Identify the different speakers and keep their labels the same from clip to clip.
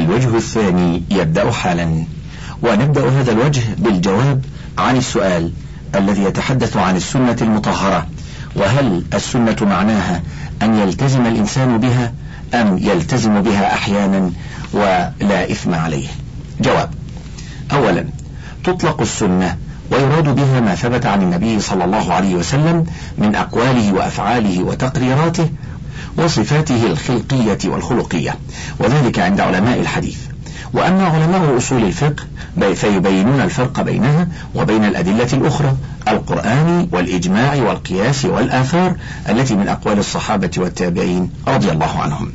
Speaker 1: الوجه الثاني يبدأ حالا ونبدأ هذا الوجه بالجواب عن السؤال الذي يتحدث عن السنة المطهرة وهل السنة معناها أن يلتزم الإنسان بها أم يلتزم بها أحيانا ولا إثم عليه جواب أولا تطلق السنة ويراد بها ما ثبت عن النبي صلى الله عليه وسلم من أقواله وأفعاله وتقريراته وصفاته الخلقية والخلقية وذلك عند علماء الحديث وأما علماء أصول الفقه فيبينون الفرق بينها وبين الأدلة الأخرى القرآن والإجماع والقياس والآثار التي من أقوال الصحابة والتابعين رضي الله عنهم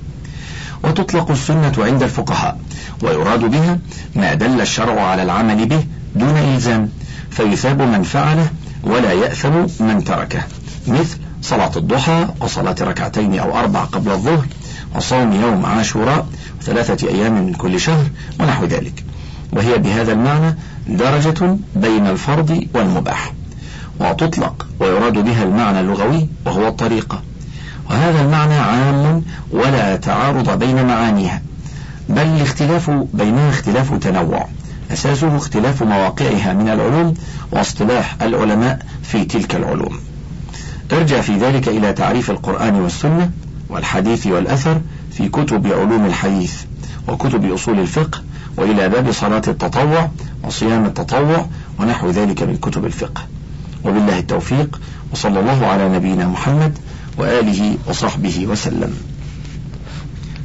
Speaker 1: وتطلق السنة عند الفقهاء ويراد بها ما دل الشرع على العمل به دون إلزام فيثاب من فعله ولا يأثم من تركه مثل صلاة الضحى وصلاة ركعتين أو أربع قبل الظهر وصوم يوم عاشوراء وثلاثة أيام من كل شهر ونحو ذلك وهي بهذا المعنى درجة بين الفرض والمباح وتطلق ويراد بها المعنى اللغوي وهو الطريقة وهذا المعنى عام ولا تعارض بين معانيها بل الاختلاف بينها اختلاف تنوع أساسه اختلاف مواقعها من العلوم واصطلاح العلماء في تلك العلوم ارجع في ذلك إلى تعريف القرآن والسنة والحديث والأثر في كتب علوم الحديث وكتب أصول الفقه وإلى باب صلاة التطوع وصيام التطوع ونحو ذلك من كتب الفقه وبالله التوفيق وصلى الله على نبينا محمد وآله وصحبه وسلم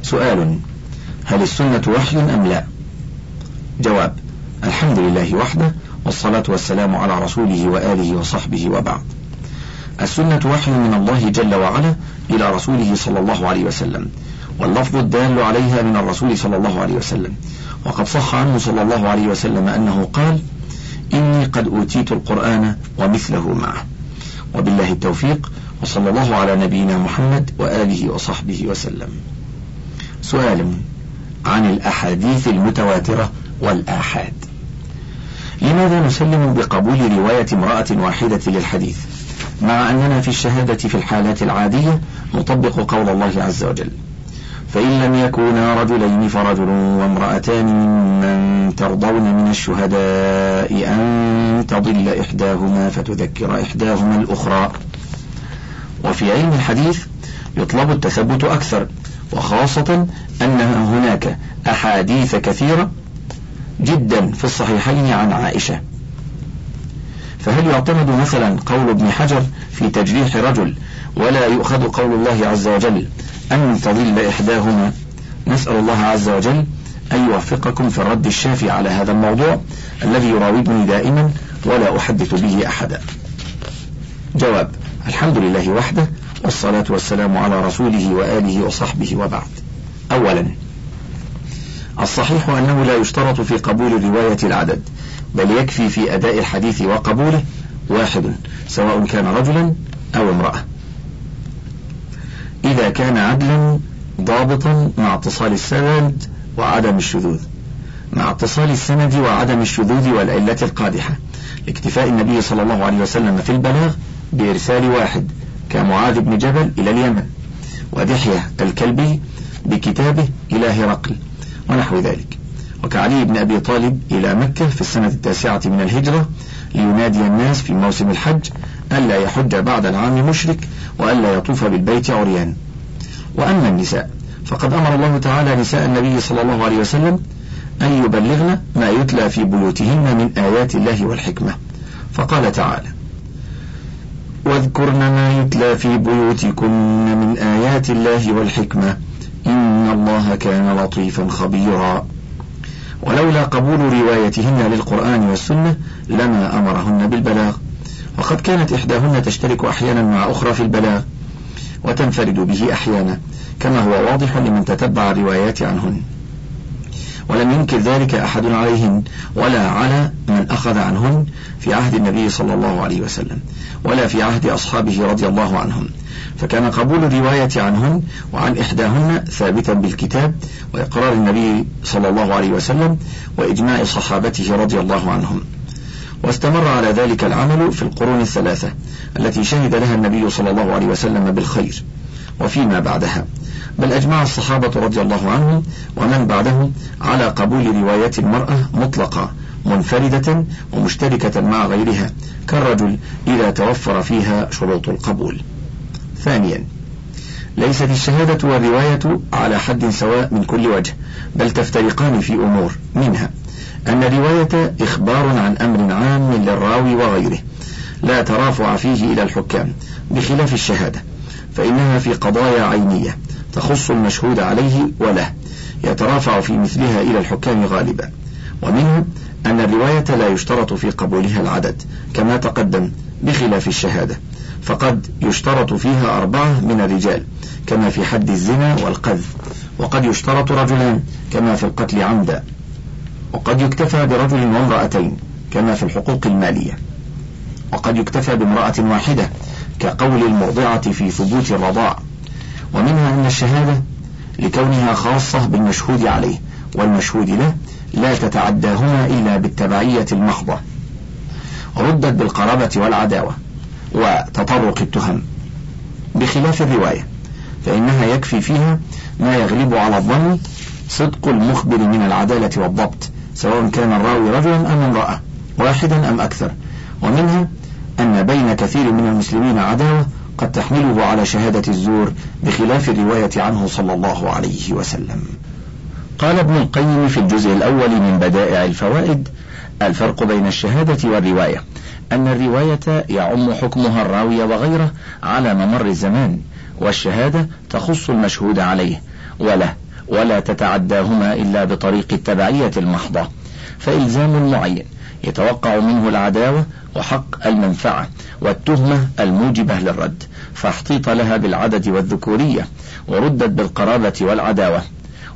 Speaker 1: سؤال هل السنة وحي أم لا جواب الحمد لله وحده والصلاة والسلام على رسوله وآله وصحبه وبعد السنة وحي من الله جل وعلا إلى رسوله صلى الله عليه وسلم واللفظ الدال عليها من الرسول صلى الله عليه وسلم وقد صح عنه صلى الله عليه وسلم أنه قال إني قد أوتيت القرآن ومثله معه وبالله التوفيق وصلى الله على نبينا محمد وآله وصحبه وسلم سؤال عن الأحاديث المتواترة والآحاد لماذا نسلم بقبول رواية امرأة واحدة للحديث مع أننا في الشهادة في الحالات العادية نطبق قول الله عز وجل فإن لم يكونا رجلين فرجل وامرأتان ممن ترضون من الشهداء أن تضل إحداهما فتذكر إحداهما الأخرى وفي علم الحديث يطلب التثبت أكثر وخاصة أن هناك أحاديث كثيرة جدا في الصحيحين عن عائشة فهل يعتمد مثلا قول ابن حجر في تجريح رجل ولا يؤخذ قول الله عز وجل أن تضل إحداهما نسأل الله عز وجل أن يوفقكم في الرد الشافي على هذا الموضوع الذي يراودني دائما ولا أحدث به أحدا جواب الحمد لله وحده والصلاة والسلام على رسوله وآله وصحبه وبعد أولا الصحيح أنه لا يشترط في قبول رواية العدد بل يكفي في أداء الحديث وقبوله واحد سواء كان رجلا أو امرأة إذا كان عدلا ضابطا مع اتصال السند وعدم الشذوذ مع اتصال السند وعدم الشذوذ والعلة القادحة لاكتفاء النبي صلى الله عليه وسلم في البلاغ بإرسال واحد كمعاذ بن جبل إلى اليمن ودحية الكلبي بكتابه إلى هرقل ونحو ذلك وكعلي بن أبي طالب إلى مكة في السنة التاسعة من الهجرة لينادي الناس في موسم الحج ألا يحج بعد العام مشرك وألا يطوف بالبيت عريان وأما النساء فقد أمر الله تعالى نساء النبي صلى الله عليه وسلم أن يبلغن ما يتلى في بيوتهن من آيات الله والحكمة فقال تعالى واذكرن ما يتلى في بيوتكن من آيات الله والحكمة إن الله كان لطيفا خبيرا ولولا قبول روايتهن للقرآن والسنة لما أمرهن بالبلاغ وقد كانت إحداهن تشترك أحيانا مع أخرى في البلاغ وتنفرد به أحيانا كما هو واضح لمن تتبع الروايات عنهن ولم ينكر ذلك أحد عليهن ولا على من أخذ عنهن في عهد النبي صلى الله عليه وسلم ولا في عهد أصحابه رضي الله عنهم فكان قبول الرواية عنهن وعن إحداهن ثابتا بالكتاب وإقرار النبي صلى الله عليه وسلم وإجماع صحابته رضي الله عنهم واستمر على ذلك العمل في القرون الثلاثة التي شهد لها النبي صلى الله عليه وسلم بالخير وفيما بعدها بل أجمع الصحابة رضي الله عنهم ومن بعدهم على قبول رواية المرأة مطلقة منفردة ومشتركة مع غيرها كالرجل إذا توفر فيها شروط القبول. ثانيا ليست الشهادة والرواية على حد سواء من كل وجه بل تفترقان في أمور منها أن الرواية إخبار عن أمر عام للراوي وغيره لا ترافع فيه إلى الحكام بخلاف الشهادة فإنها في قضايا عينية تخص المشهود عليه وله يترافع في مثلها إلى الحكام غالبا ومنه أن الرواية لا يشترط في قبولها العدد كما تقدم بخلاف الشهادة فقد يشترط فيها أربعة من الرجال كما في حد الزنا والقذف وقد يشترط رجلان كما في القتل عمدا وقد يكتفى برجل وامرأتين كما في الحقوق المالية وقد يكتفى بامرأة واحدة كقول المرضعة في ثبوت الرضاع ومنها أن الشهادة لكونها خاصة بالمشهود عليه والمشهود له لا تتعداهما إلا بالتبعية المحضة ردت بالقرابة والعداوة وتطرق التهم بخلاف الرواية فإنها يكفي فيها ما يغلب على الظن صدق المخبر من العدالة والضبط سواء كان الراوي رجلا أم امرأة واحدا أم أكثر ومنها أن بين كثير من المسلمين عداوة قد تحمله على شهادة الزور بخلاف الرواية عنه صلى الله عليه وسلم. قال ابن القيم في الجزء الأول من بدائع الفوائد: الفرق بين الشهادة والرواية أن الرواية يعم حكمها الراوي وغيره على ممر الزمان، والشهادة تخص المشهود عليه، وله ولا تتعداهما إلا بطريق التبعية المحضة، فإلزام معين يتوقع منه العداوة وحق المنفعة والتهمة الموجبة للرد فاحتيط لها بالعدد والذكورية وردت بالقرابة والعداوة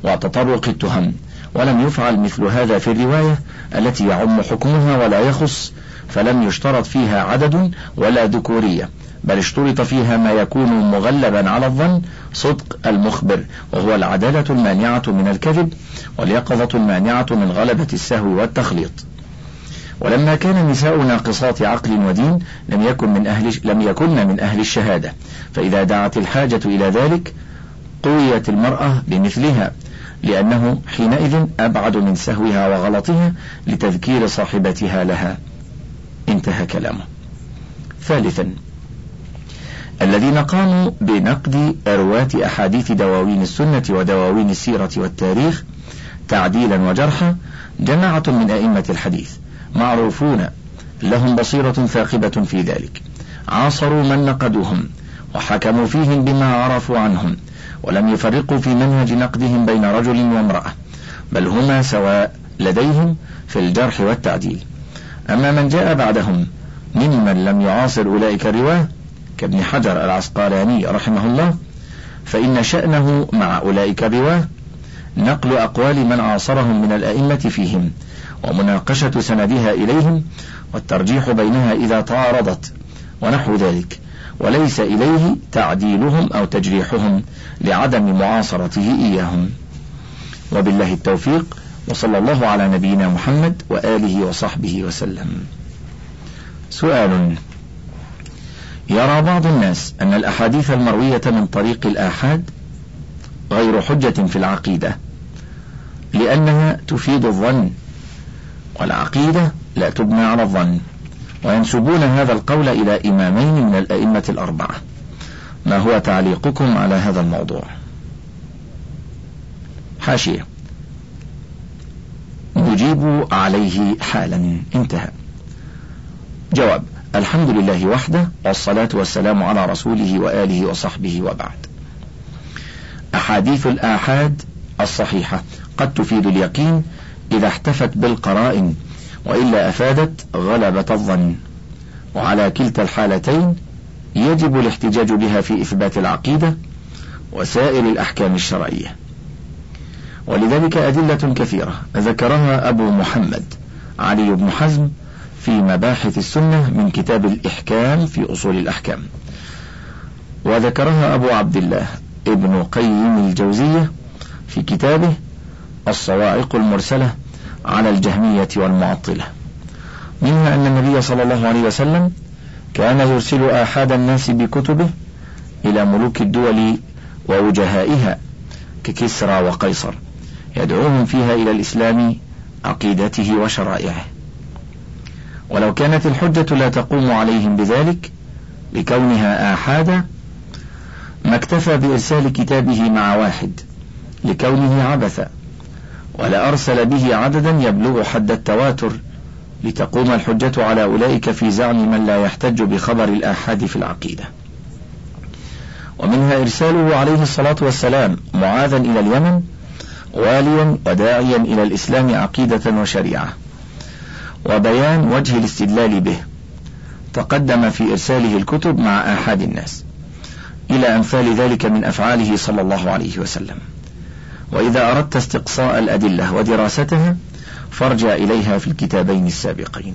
Speaker 1: وتطرق التهم ولم يفعل مثل هذا في الرواية التي يعم حكمها ولا يخص فلم يشترط فيها عدد ولا ذكورية بل اشترط فيها ما يكون مغلبا على الظن صدق المخبر وهو العدالة المانعة من الكذب واليقظة المانعة من غلبة السهو والتخليط ولما كان النساء ناقصات عقل ودين لم يكن من أهل لم يكن من أهل الشهادة فإذا دعت الحاجة إلى ذلك قويت المرأة بمثلها لأنه حينئذ أبعد من سهوها وغلطها لتذكير صاحبتها لها انتهى كلامه ثالثا الذين قاموا بنقد أرواة أحاديث دواوين السنة ودواوين السيرة والتاريخ تعديلا وجرحا جماعة من أئمة الحديث معروفون لهم بصيرة ثاقبة في ذلك عاصروا من نقدوهم وحكموا فيهم بما عرفوا عنهم ولم يفرقوا في منهج نقدهم بين رجل وامرأة بل هما سواء لديهم في الجرح والتعديل أما من جاء بعدهم ممن لم يعاصر أولئك الرواه كابن حجر العسقلاني رحمه الله فإن شأنه مع أولئك الرواه نقل أقوال من عاصرهم من الأئمة فيهم ومناقشة سندها إليهم والترجيح بينها إذا تعارضت ونحو ذلك وليس إليه تعديلهم أو تجريحهم لعدم معاصرته إياهم وبالله التوفيق وصلى الله على نبينا محمد وآله وصحبه وسلم سؤال يرى بعض الناس أن الأحاديث المروية من طريق الآحاد غير حجة في العقيدة لأنها تفيد الظن والعقيدة لا تبنى على الظن وينسبون هذا القول إلى إمامين من الأئمة الأربعة ما هو تعليقكم على هذا الموضوع حاشية نجيب عليه حالا انتهى جواب الحمد لله وحده والصلاة والسلام على رسوله وآله وصحبه وبعد أحاديث الآحاد الصحيحة قد تفيد اليقين إذا احتفت بالقرائن وإلا أفادت غلبة الظن وعلى كلتا الحالتين يجب الاحتجاج بها في إثبات العقيدة وسائر الأحكام الشرعية ولذلك أدلة كثيرة ذكرها أبو محمد علي بن حزم في مباحث السنة من كتاب الإحكام في أصول الأحكام وذكرها أبو عبد الله ابن قيم الجوزية في كتابه الصواعق المرسلة على الجهمية والمعطلة منها أن النبي صلى الله عليه وسلم كان يرسل آحاد الناس بكتبه إلى ملوك الدول ووجهائها ككسرى وقيصر يدعوهم فيها إلى الإسلام عقيدته وشرائعه ولو كانت الحجة لا تقوم عليهم بذلك لكونها آحادا ما اكتفى بإرسال كتابه مع واحد لكونه عبثا ولأرسل به عددا يبلغ حد التواتر لتقوم الحجة على أولئك في زعم من لا يحتج بخبر الآحاد في العقيدة ومنها إرساله عليه الصلاة والسلام معاذا إلى اليمن واليا وداعيا إلى الإسلام عقيدة وشريعة وبيان وجه الاستدلال به تقدم في إرساله الكتب مع آحاد الناس إلى أمثال ذلك من أفعاله صلى الله عليه وسلم وإذا أردت استقصاء الأدلة ودراستها فارجع إليها في الكتابين السابقين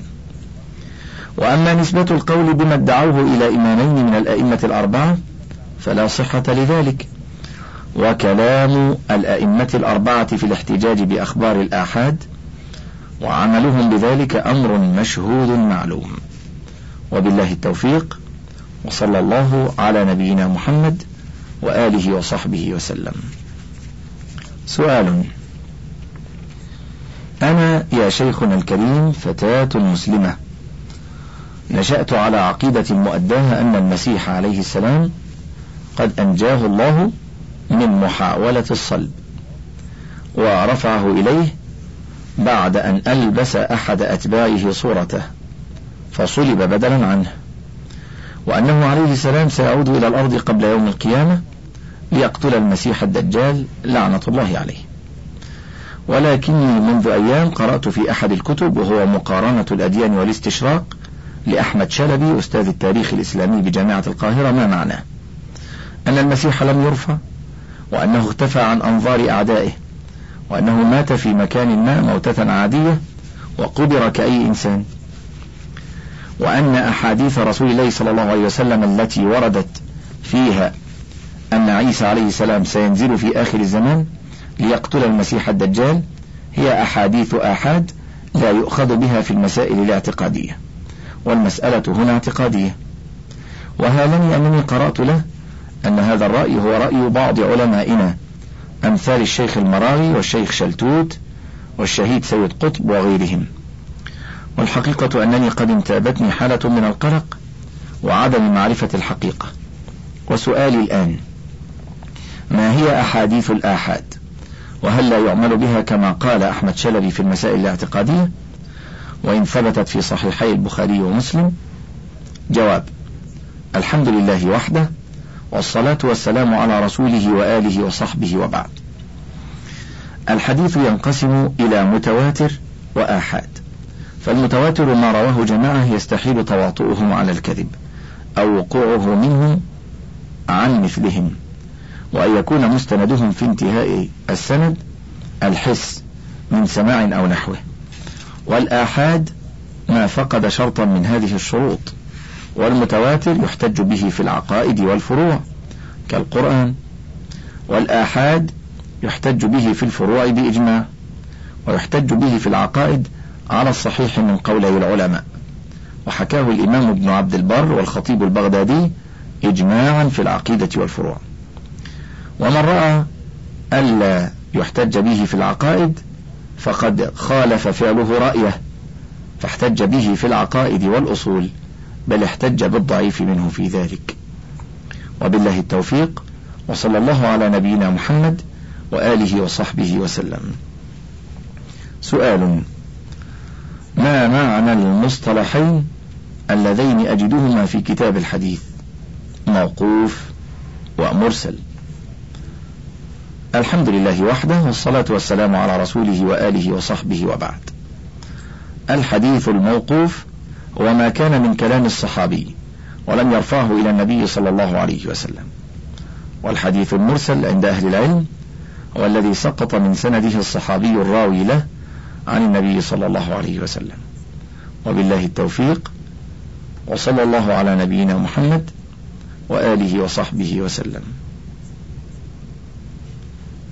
Speaker 1: وأما نسبة القول بما ادعوه إلى إمامين من الأئمة الأربعة فلا صحة لذلك وكلام الأئمة الأربعة في الاحتجاج بأخبار الآحاد وعملهم بذلك أمر مشهود معلوم وبالله التوفيق وصلى الله على نبينا محمد وآله وصحبه وسلم سؤال أنا يا شيخنا الكريم فتاة مسلمة نشأت على عقيدة مؤداها أن المسيح عليه السلام قد أنجاه الله من محاولة الصلب ورفعه إليه بعد أن ألبس أحد أتباعه صورته فصلب بدلا عنه وأنه عليه السلام سيعود إلى الأرض قبل يوم القيامة ليقتل المسيح الدجال لعنة الله عليه ولكني منذ أيام قرأت في أحد الكتب وهو مقارنة الأديان والاستشراق لأحمد شلبي أستاذ التاريخ الإسلامي بجامعة القاهرة ما معناه أن المسيح لم يرفع وأنه اختفى عن أنظار أعدائه وأنه مات في مكان ما موتة عادية وقبر كأي إنسان وأن أحاديث رسول الله صلى الله عليه وسلم التي وردت فيها أن عيسى عليه السلام سينزل في آخر الزمان ليقتل المسيح الدجال هي أحاديث آحاد لا يؤخذ بها في المسائل الاعتقادية والمسألة هنا اعتقادية وهالني أنني قرأت له أن هذا الرأي هو رأي بعض علمائنا أمثال الشيخ المراغي والشيخ شلتوت والشهيد سيد قطب وغيرهم والحقيقة أنني قد انتابتني حالة من القلق وعدم معرفة الحقيقة وسؤالي الآن ما هي أحاديث الآحاد وهل لا يعمل بها كما قال أحمد شلبي في المسائل الاعتقادية وإن ثبتت في صحيحي البخاري ومسلم جواب الحمد لله وحده والصلاة والسلام على رسوله وآله وصحبه وبعد الحديث ينقسم إلى متواتر وآحاد فالمتواتر ما رواه جماعة يستحيل تواطؤهم على الكذب أو وقوعه منه عن مثلهم وأن يكون مستندهم في انتهاء السند الحس من سماع أو نحوه والآحاد ما فقد شرطا من هذه الشروط والمتواتر يحتج به في العقائد والفروع كالقرآن والآحاد يحتج به في الفروع بإجماع ويحتج به في العقائد على الصحيح من قولي العلماء وحكاه الإمام ابن عبد البر والخطيب البغدادي إجماعا في العقيدة والفروع ومن رأى ألا يحتج به في العقائد فقد خالف فعله رأيه فاحتج به في العقائد والأصول بل احتج بالضعيف منه في ذلك وبالله التوفيق وصلى الله على نبينا محمد وآله وصحبه وسلم سؤال ما معنى المصطلحين اللذين أجدهما في كتاب الحديث موقوف ومرسل الحمد لله وحده والصلاة والسلام على رسوله وآله وصحبه وبعد. الحديث الموقوف وما كان من كلام الصحابي ولم يرفعه إلى النبي صلى الله عليه وسلم. والحديث المرسل عند أهل العلم هو الذي سقط من سنده الصحابي الراوي له عن النبي صلى الله عليه وسلم. وبالله التوفيق وصلى الله على نبينا محمد وآله وصحبه وسلم.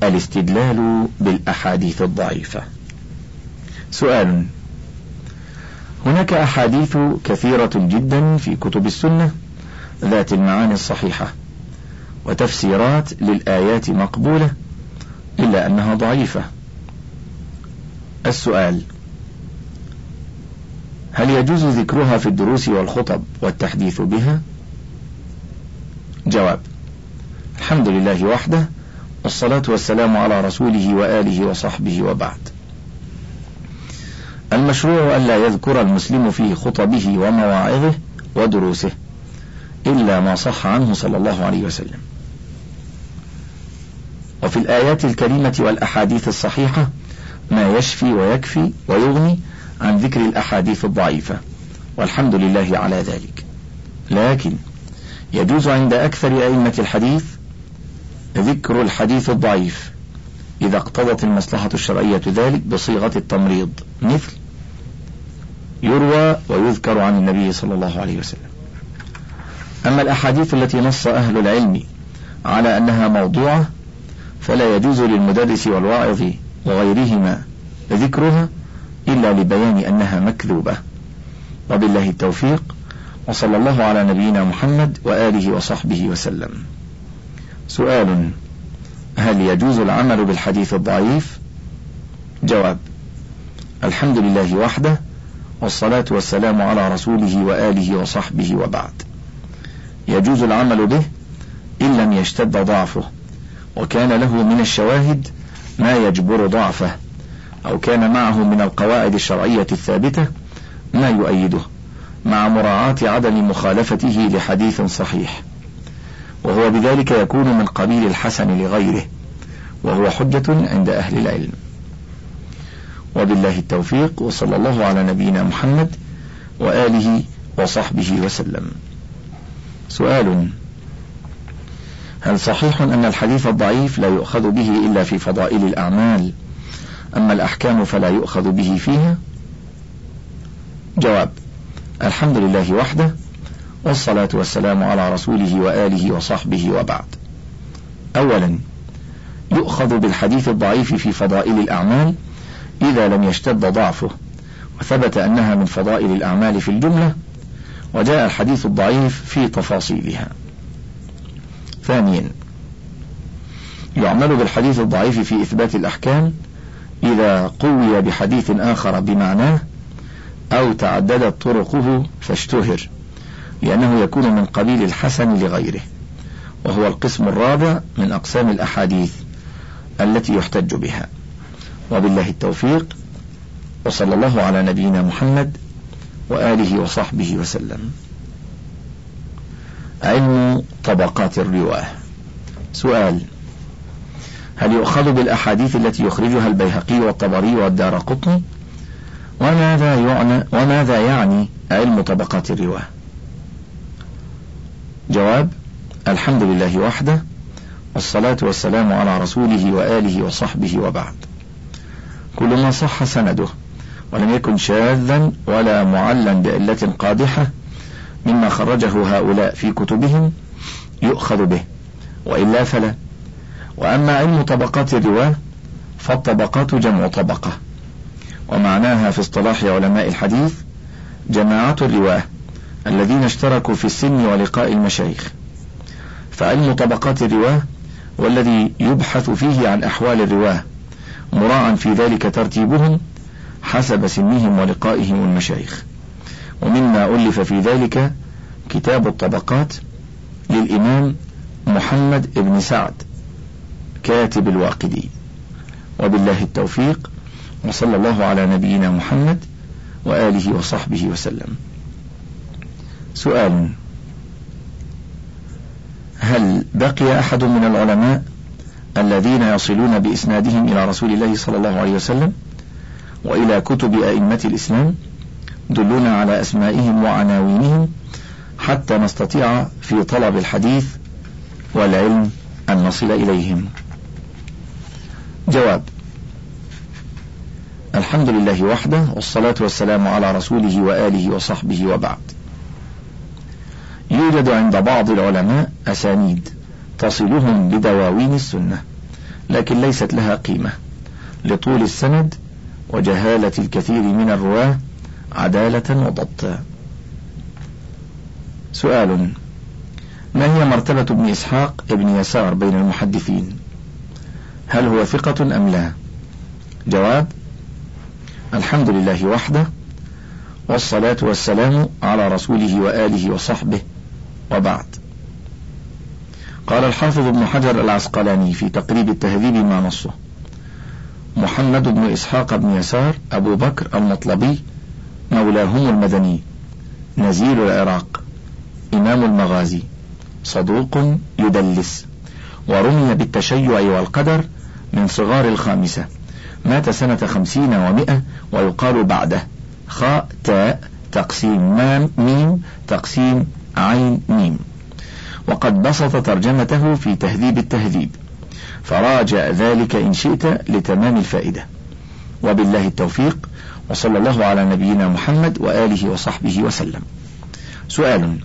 Speaker 1: الاستدلال بالأحاديث الضعيفة سؤال هناك أحاديث كثيرة جدا في كتب السنة ذات المعاني الصحيحة وتفسيرات للآيات مقبولة إلا أنها ضعيفة السؤال هل يجوز ذكرها في الدروس والخطب والتحديث بها؟ جواب الحمد لله وحده والصلاة والسلام على رسوله وآله وصحبه وبعد. المشروع ألا يذكر المسلم في خطبه ومواعظه ودروسه إلا ما صح عنه صلى الله عليه وسلم. وفي الآيات الكريمة والأحاديث الصحيحة ما يشفي ويكفي ويغني عن ذكر الأحاديث الضعيفة والحمد لله على ذلك لكن يجوز عند أكثر أئمة الحديث ذكر الحديث الضعيف إذا اقتضت المصلحة الشرعية ذلك بصيغة التمريض مثل يروى ويذكر عن النبي صلى الله عليه وسلم أما الأحاديث التي نص أهل العلم على أنها موضوعة فلا يجوز للمدرس والواعظ وغيرهما ذكرها إلا لبيان أنها مكذوبة وبالله التوفيق وصلى الله على نبينا محمد وآله وصحبه وسلم سؤال هل يجوز العمل بالحديث الضعيف جواب الحمد لله وحده والصلاة والسلام على رسوله وآله وصحبه وبعد يجوز العمل به إن لم يشتد ضعفه وكان له من الشواهد ما يجبر ضعفه أو كان معه من القواعد الشرعية الثابتة ما يؤيده مع مراعاة عدم مخالفته لحديث صحيح وهو بذلك يكون من قبيل الحسن لغيره وهو حجة عند أهل العلم وبالله التوفيق وصلى الله على نبينا محمد وآله وصحبه وسلم سؤال هل صحيح أن الحديث الضعيف لا يؤخذ به إلا في فضائل الأعمال أما الأحكام فلا يؤخذ به فيها جواب الحمد لله وحده والصلاة والسلام على رسوله وآله وصحبه وبعد. أولا يؤخذ بالحديث الضعيف في فضائل الأعمال إذا لم يشتد ضعفه وثبت أنها من فضائل الأعمال في الجملة وجاء الحديث الضعيف في تفاصيلها. ثانيا يعمل بالحديث الضعيف في إثبات الأحكام إذا قوي بحديث آخر بمعناه أو تعددت طرقه فاشتهر لأنه يكون من قبيل الحسن لغيره وهو القسم الرابع من أقسام الأحاديث التي يحتج بها وبالله التوفيق وصلى الله على نبينا محمد وآله وصحبه وسلم علم طبقات الرواة سؤال هل يؤخذ بالأحاديث التي يخرجها البيهقي والطبري والدار وماذا يعني وماذا يعني علم طبقات الرواة جواب الحمد لله وحده والصلاة والسلام على رسوله وآله وصحبه وبعد كل ما صح سنده ولم يكن شاذا ولا معلا بألة قادحة مما خرجه هؤلاء في كتبهم يؤخذ به وإلا فلا وأما علم طبقات الرواة فالطبقات جمع طبقة ومعناها في اصطلاح علماء الحديث جماعة الرواه الذين اشتركوا في السن ولقاء المشايخ فعلم طبقات الرواه والذي يبحث فيه عن أحوال الرواه مراعا في ذلك ترتيبهم حسب سنهم ولقائهم المشايخ ومما ألف في ذلك كتاب الطبقات للإمام محمد بن سعد كاتب الواقدي وبالله التوفيق وصلى الله على نبينا محمد وآله وصحبه وسلم سؤال هل بقي أحد من العلماء الذين يصلون بإسنادهم إلى رسول الله صلى الله عليه وسلم وإلى كتب أئمة الإسلام دلونا على أسمائهم وعناوينهم حتى نستطيع في طلب الحديث والعلم أن نصل إليهم جواب الحمد لله وحده والصلاة والسلام على رسوله وآله وصحبه وبعد يوجد عند بعض العلماء أسانيد تصلهم بدواوين السنة لكن ليست لها قيمة لطول السند وجهالة الكثير من الرواة عدالة وضبطا سؤال ما هي مرتبة ابن إسحاق ابن يسار بين المحدثين هل هو ثقة أم لا جواب الحمد لله وحده والصلاة والسلام على رسوله وآله وصحبه وبعد قال الحافظ ابن حجر العسقلاني في تقريب التهذيب ما نصه محمد بن إسحاق بن يسار أبو بكر المطلبي مولاهم المدني نزيل العراق إمام المغازي صدوق يدلس ورمي بالتشيع والقدر من صغار الخامسة مات سنة خمسين ومئة ويقال بعده خاء تاء تقسيم مام ميم تقسيم عين ميم وقد بسط ترجمته في تهذيب التهذيب فراجع ذلك إن شئت لتمام الفائدة وبالله التوفيق وصلى الله على نبينا محمد وآله وصحبه وسلم سؤال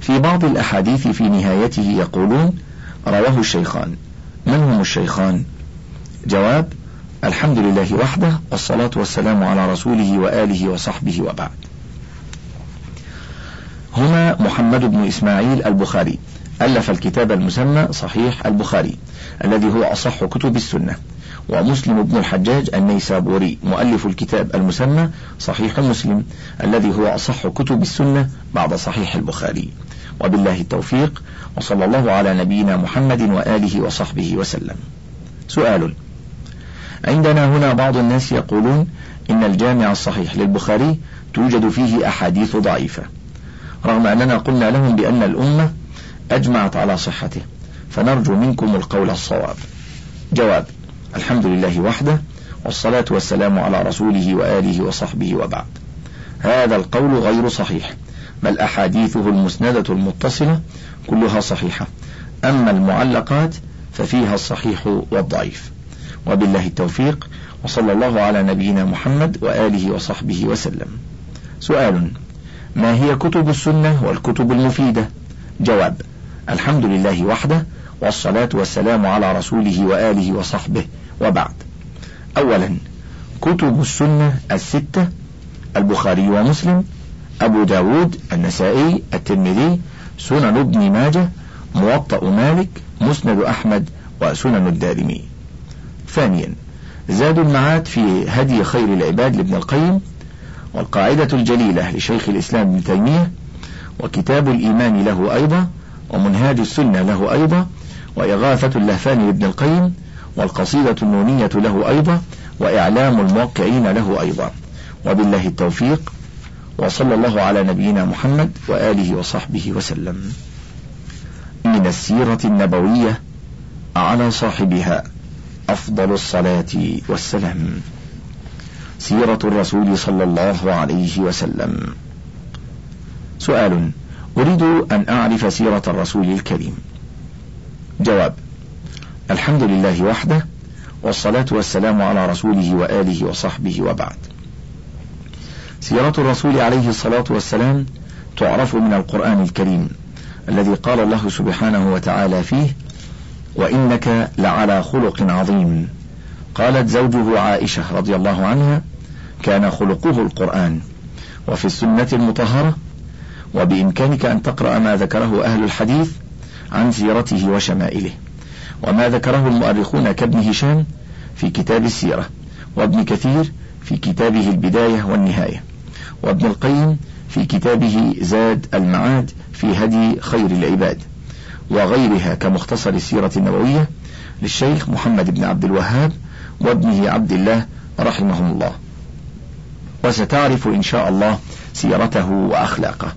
Speaker 1: في بعض الأحاديث في نهايته يقولون رواه الشيخان من هم الشيخان جواب الحمد لله وحده والصلاة والسلام على رسوله وآله وصحبه وبعد هنا محمد بن إسماعيل البخاري ألف الكتاب المسمى صحيح البخاري الذي هو أصح كتب السنة ومسلم بن الحجاج النيسابوري مؤلف الكتاب المسمى صحيح مسلم الذي هو أصح كتب السنة بعد صحيح البخاري وبالله التوفيق وصلى الله على نبينا محمد وآله وصحبه وسلم سؤال عندنا هنا بعض الناس يقولون إن الجامع الصحيح للبخاري توجد فيه أحاديث ضعيفة رغم أننا قلنا لهم بأن الأمة أجمعت على صحته فنرجو منكم القول الصواب جواب الحمد لله وحده والصلاة والسلام على رسوله وآله وصحبه وبعد هذا القول غير صحيح بل أحاديثه المسندة المتصلة كلها صحيحة أما المعلقات ففيها الصحيح والضعيف وبالله التوفيق وصلى الله على نبينا محمد وآله وصحبه وسلم سؤال ما هي كتب السنة والكتب المفيدة جواب الحمد لله وحده والصلاة والسلام على رسوله وآله وصحبه وبعد أولا كتب السنة الستة البخاري ومسلم أبو داود النسائي الترمذي سنن ابن ماجة موطأ مالك مسند أحمد وسنن الدارمي ثانيا زاد المعاد في هدي خير العباد لابن القيم والقاعدة الجليلة لشيخ الإسلام ابن تيمية وكتاب الإيمان له أيضا ومنهاج السنة له أيضا وإغاثة اللهفان لابن القيم والقصيدة النونية له أيضا وإعلام الموقعين له أيضا وبالله التوفيق وصلى الله على نبينا محمد وآله وصحبه وسلم من السيرة النبوية على صاحبها أفضل الصلاة والسلام سيرة الرسول صلى الله عليه وسلم. سؤال أريد أن أعرف سيرة الرسول الكريم. جواب الحمد لله وحده والصلاة والسلام على رسوله وآله وصحبه وبعد. سيرة الرسول عليه الصلاة والسلام تعرف من القرآن الكريم الذي قال الله سبحانه وتعالى فيه: وإنك لعلى خلق عظيم. قالت زوجه عائشة رضي الله عنها: كان خلقه القرآن وفي السنة المطهرة وبإمكانك أن تقرأ ما ذكره أهل الحديث عن سيرته وشمائله وما ذكره المؤرخون كابن هشام في كتاب السيرة وابن كثير في كتابه البداية والنهاية وابن القيم في كتابه زاد المعاد في هدي خير العباد وغيرها كمختصر السيرة النبوية للشيخ محمد بن عبد الوهاب وابنه عبد الله رحمهم الله وستعرف إن شاء الله سيرته وأخلاقه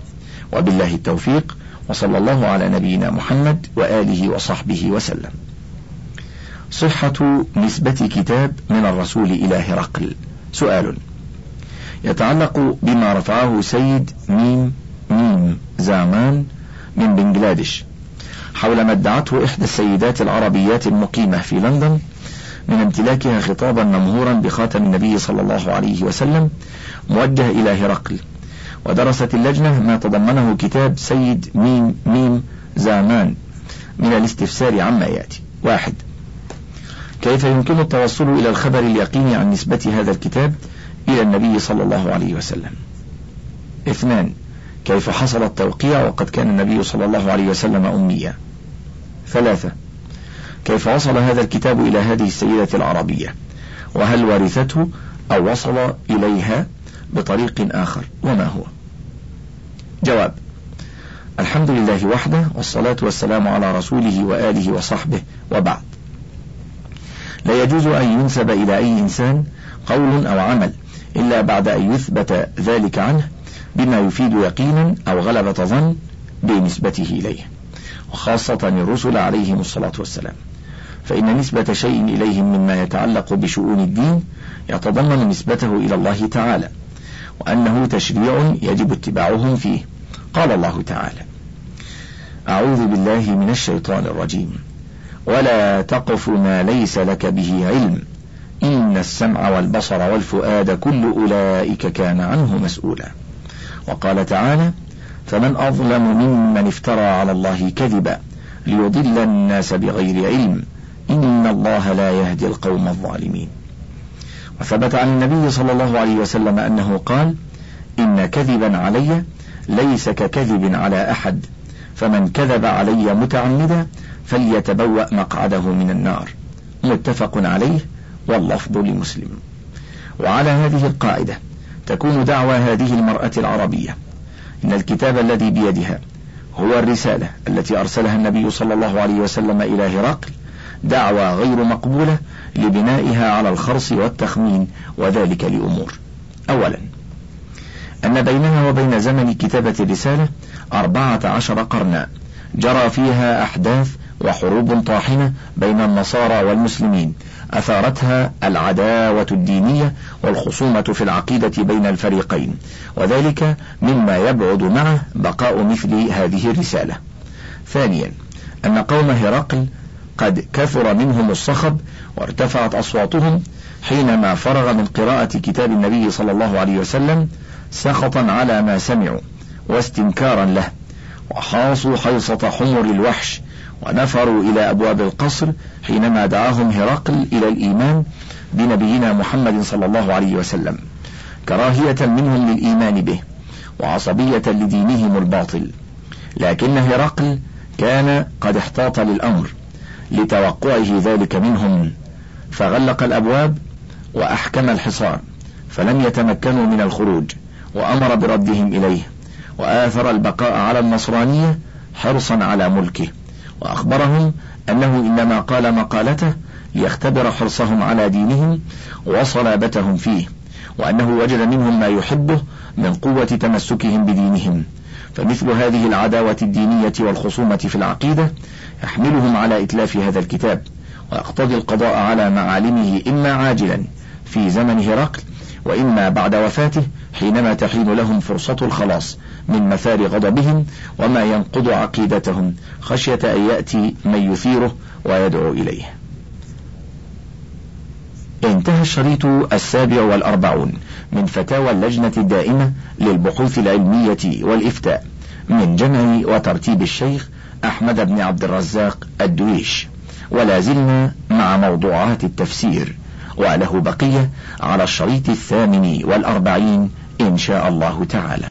Speaker 1: وبالله التوفيق وصلى الله على نبينا محمد وآله وصحبه وسلم صحة نسبة كتاب من الرسول إلى هرقل سؤال يتعلق بما رفعه سيد ميم ميم زعمان من بنجلاديش حول ما ادعته إحدى السيدات العربيات المقيمة في لندن من امتلاكها خطابا ممهورا بخاتم النبي صلى الله عليه وسلم موجه إلى هرقل ودرست اللجنة ما تضمنه كتاب سيد ميم ميم زامان من الاستفسار عما يأتي واحد كيف يمكن التوصل إلى الخبر اليقيني عن نسبة هذا الكتاب إلى النبي صلى الله عليه وسلم اثنان كيف حصل التوقيع وقد كان النبي صلى الله عليه وسلم أميا ثلاثة كيف وصل هذا الكتاب إلى هذه السيدة العربية وهل ورثته أو وصل إليها بطريق آخر وما هو جواب الحمد لله وحده والصلاة والسلام على رسوله وآله وصحبه وبعد لا يجوز أن ينسب إلى أي إنسان قول أو عمل إلا بعد أن يثبت ذلك عنه بما يفيد يقينا أو غلبة ظن بنسبته إليه وخاصة الرسل عليهم الصلاة والسلام فإن نسبة شيء إليهم مما يتعلق بشؤون الدين يتضمن نسبته إلى الله تعالى وأنه تشريع يجب اتباعهم فيه قال الله تعالى أعوذ بالله من الشيطان الرجيم ولا تقف ما ليس لك به علم إن السمع والبصر والفؤاد كل أولئك كان عنه مسؤولا وقال تعالى فمن أظلم ممن افترى على الله كذبا ليضل الناس بغير علم إن الله لا يهدي القوم الظالمين وثبت عن النبي صلى الله عليه وسلم أنه قال إن كذبا علي ليس ككذب على أحد فمن كذب علي متعمدا فليتبوأ مقعده من النار متفق عليه واللفظ لمسلم وعلى هذه القاعدة تكون دعوى هذه المرأة العربية إن الكتاب الذي بيدها هو الرسالة التي أرسلها النبي صلى الله عليه وسلم إلى هرقل دعوى غير مقبولة لبنائها على الخرص والتخمين وذلك لأمور أولا أن بيننا وبين زمن كتابة الرسالة أربعة عشر قرنا جرى فيها أحداث وحروب طاحنة بين النصارى والمسلمين أثارتها العداوة الدينية والخصومة في العقيدة بين الفريقين وذلك مما يبعد معه بقاء مثل هذه الرسالة ثانيا أن قوم هرقل قد كثر منهم الصخب وارتفعت أصواتهم حينما فرغ من قراءة كتاب النبي صلى الله عليه وسلم سخطا على ما سمعوا واستنكارا له وحاصوا حيصة حمر الوحش ونفروا إلى أبواب القصر حينما دعاهم هرقل إلى الإيمان بنبينا محمد صلى الله عليه وسلم كراهية منهم للإيمان به وعصبية لدينهم الباطل لكن هرقل كان قد احتاط للأمر لتوقعه ذلك منهم فغلق الأبواب وأحكم الحصار فلم يتمكنوا من الخروج وأمر بردهم إليه وآثر البقاء على النصرانية حرصا على ملكه وأخبرهم أنه إنما قال مقالته ليختبر حرصهم على دينهم وصلابتهم فيه وأنه وجد منهم ما يحبه من قوة تمسكهم بدينهم فمثل هذه العداوة الدينية والخصومة في العقيدة يحملهم على إتلاف هذا الكتاب ويقتضي القضاء على معالمه إما عاجلا في زمن هرقل وإما بعد وفاته حينما تحين لهم فرصة الخلاص من مثار غضبهم وما ينقض عقيدتهم خشية أن يأتي من يثيره ويدعو إليه انتهى الشريط السابع والأربعون من فتاوى اللجنة الدائمة للبحوث العلمية والإفتاء من جمع وترتيب الشيخ أحمد بن عبد الرزاق الدويش ولا زلنا مع موضوعات التفسير وله بقية على الشريط الثامن والأربعين إن شاء الله تعالى